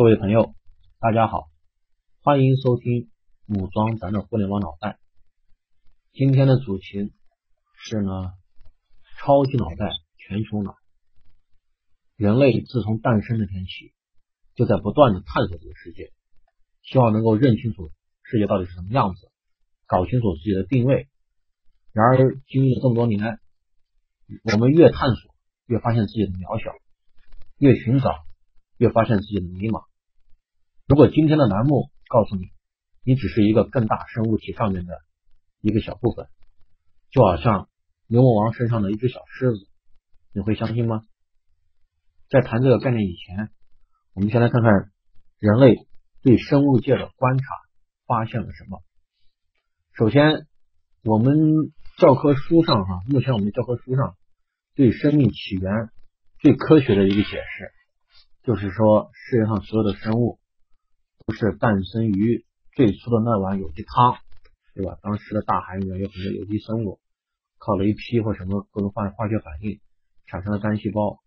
各位朋友，大家好，欢迎收听武装咱的互联网脑袋。今天的主题是呢，超级脑袋全球脑。人类自从诞生那天起，就在不断的探索这个世界，希望能够认清楚世界到底是什么样子，搞清楚自己的定位。然而，经历了这么多年，我们越探索，越发现自己的渺小；越寻找，越发现自己的迷茫。如果今天的栏目告诉你，你只是一个更大生物体上面的一个小部分，就好像牛魔王身上的一只小狮子，你会相信吗？在谈这个概念以前，我们先来看看人类对生物界的观察发现了什么。首先，我们教科书上哈，目前我们教科书上对生命起源最科学的一个解释，就是说世界上所有的生物。不是诞生于最初的那碗有机汤，对吧？当时的大海里面有很多有机生物，靠雷劈或什么各种化化学反应产生了单细胞。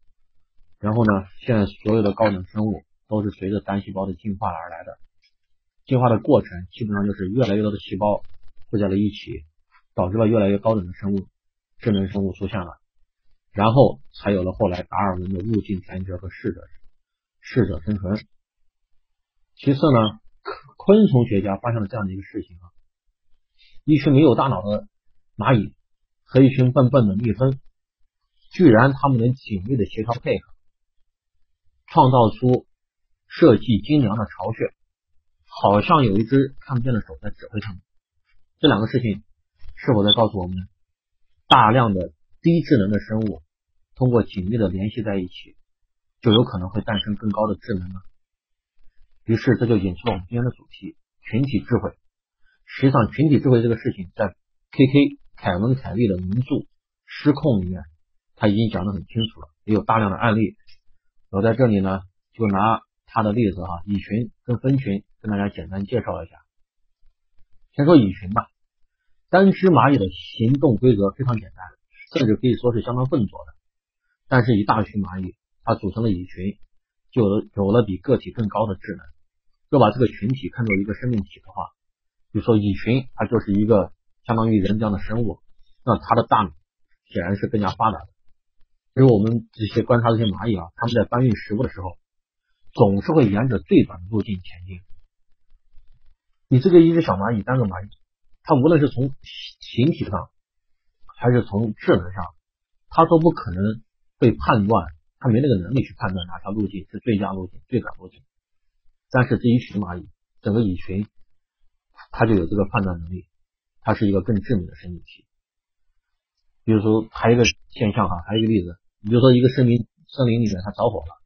然后呢，现在所有的高等生物都是随着单细胞的进化而来的。进化的过程基本上就是越来越多的细胞汇在了一起，导致了越来越高等的生物、智能生物出现了。然后才有了后来达尔文的物竞天择和适者适者生存。其次呢，昆虫学家发现了这样的一个事情啊，一群没有大脑的蚂蚁和一群笨笨的蜜蜂，居然他们能紧密的协调配合，创造出设计精良的巢穴，好像有一只看不见的手在指挥他们。这两个事情是否在告诉我们，大量的低智能的生物通过紧密的联系在一起，就有可能会诞生更高的智能呢？于是这就引出了我们今天的主题——群体智慧。实际上，群体智慧这个事情，在 K.K. 凯文·凯利的名著《失控》里面，他已经讲得很清楚了，也有大量的案例。我在这里呢，就拿他的例子哈，蚁群跟蜂群，跟大家简单介绍一下。先说蚁群吧，单只蚂蚁的行动规则非常简单，甚至可以说是相当笨拙的。但是，一大群蚂蚁，它组成了蚁群，就有了有了比个体更高的智能。要把这个群体看作一个生命体的话，比如说蚁群，它就是一个相当于人这样的生物，那它的大脑显然是更加发达的。因为我们这些观察这些蚂蚁啊，它们在搬运食物的时候，总是会沿着最短的路径前进。你这个一只小蚂蚁，单个蚂蚁，它无论是从形体上，还是从智能上，它都不可能被判断，它没那个能力去判断哪条路径是最佳路径、最短路径。但是这一群蚂蚁，整个蚁群，它就有这个判断能力，它是一个更致命的生命体。比如说，还有一个现象哈，还有一个例子，比如说一个森林森林里面它着火了，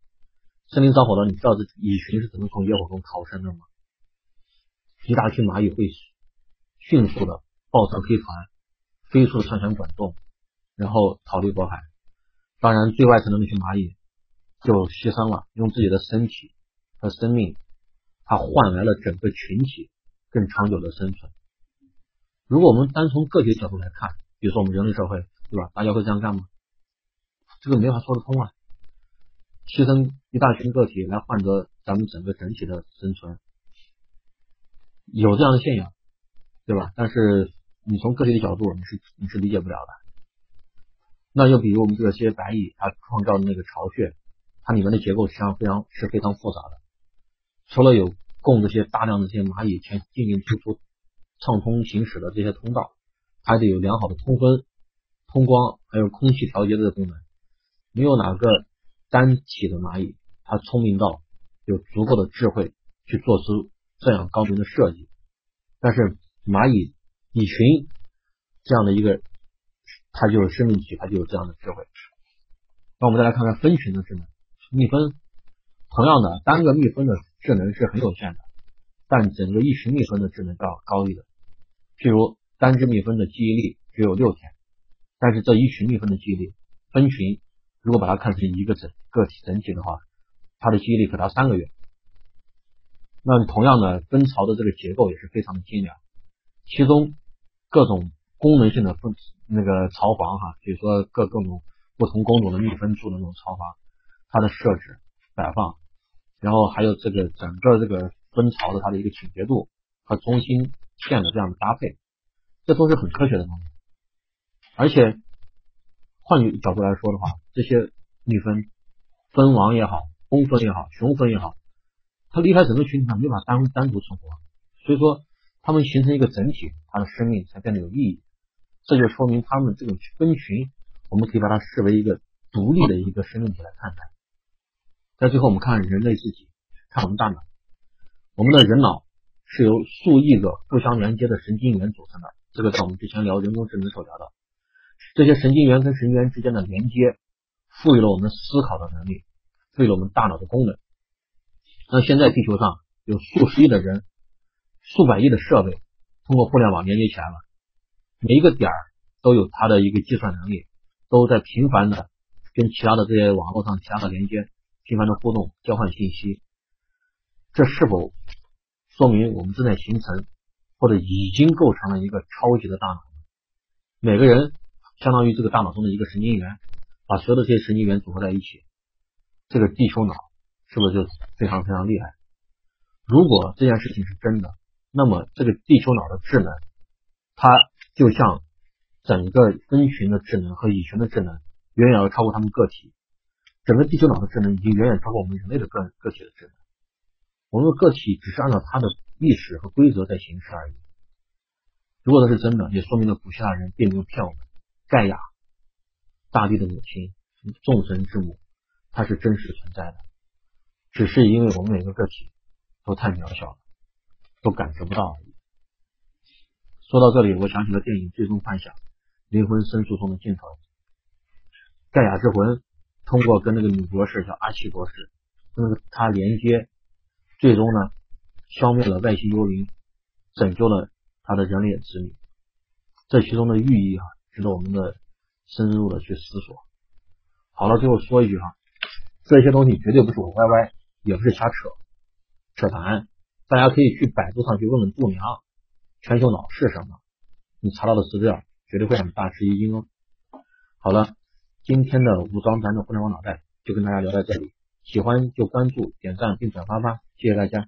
森林着火了，你知道这蚁群是怎么从野火中逃生的吗？一大群蚂蚁会迅速的抱成飞团，飞速向前滚动，然后逃离火海。当然，最外层的那群蚂蚁就牺牲了，用自己的身体和生命。它换来了整个群体更长久的生存。如果我们单从个体角度来看，比如说我们人类社会，对吧？大家会这样干吗？这个没法说得通啊！牺牲一大群个体来换得咱们整个整体的生存，有这样的现象，对吧？但是你从个体的角度，你是你是理解不了的。那就比如我们这些白蚁，它创造的那个巢穴，它里面的结构实际上非常是非常复杂的。除了有供这些大量的这些蚂蚁前进进出出畅通行驶的这些通道，还得有良好的通风、通光，还有空气调节的功能。没有哪个单体的蚂蚁，它聪明到有足够的智慧去做出这样高明的设计。但是蚂蚁蚁群这样的一个，它就是生命体，它就有这样的智慧。那我们再来看看蜂群的智能，蜜蜂同样的单个蜜蜂的。智能是很有限的，但整个一群蜜蜂的智能要高一点。譬如单只蜜蜂的记忆力只有六天，但是这一群蜜蜂的记忆力，蜂群如果把它看成一个整个体整体的话，它的记忆力可达三个月。那同样的，蜂巢的这个结构也是非常的精良，其中各种功能性的蜂那个巢房哈，比如说各各种不同工种的蜜蜂住的那种巢房，它的设置摆放。然后还有这个整个这个分巢的它的一个倾斜度和中心线的这样的搭配，这都是很科学的东西。而且换句角度来说的话，这些蜜蜂蜂王也好，工蜂也好，雄蜂也好，它离开整个群体，它没法单单独存活，所以说它们形成一个整体，它的生命才变得有意义。这就说明它们这种分群，我们可以把它视为一个独立的一个生命体来看待。在最后，我们看人类自己，看我们大脑。我们的人脑是由数亿个互相连接的神经元组成的，这个在我们之前聊人工智能时候聊的。这些神经元跟神经元之间的连接，赋予了我们思考的能力，赋予了我们大脑的功能。那现在地球上有数十亿的人，数百亿的设备，通过互联网连接起来了，每一个点都有它的一个计算能力，都在频繁的跟其他的这些网络上其他的连接，频繁的互动交换信息。这是否说明我们正在形成，或者已经构成了一个超级的大脑？每个人。相当于这个大脑中的一个神经元，把所有的这些神经元组合在一起，这个地球脑是不是就非常非常厉害？如果这件事情是真的，那么这个地球脑的智能，它就像整个分群的智能和蚁群的智能，远远要超过他们个体。整个地球脑的智能已经远远超过我们人类的个个体的智能。我们的个体只是按照它的历史和规则在行事而已。如果这是真的，也说明了古希腊人并没有骗我们。盖亚，大地的母亲，众神之母，它是真实存在的，只是因为我们每个个体都太渺小了，都感知不到而已。说到这里，我想起了电影《最终幻想》灵魂深处中的镜头，盖亚之魂通过跟那个女博士叫阿奇博士，跟他连接，最终呢消灭了外星幽灵，拯救了他的人类子女。这其中的寓意啊。值得我们的深入的去思索。好了，最后说一句哈，这些东西绝对不是我歪歪，也不是瞎扯扯谈。大家可以去百度上去问问度娘，全球脑是什么？你查到的资料绝对会让你大吃一惊哦。好了，今天的武装咱的互联网脑袋就跟大家聊到这里，喜欢就关注、点赞并转发吧，谢谢大家。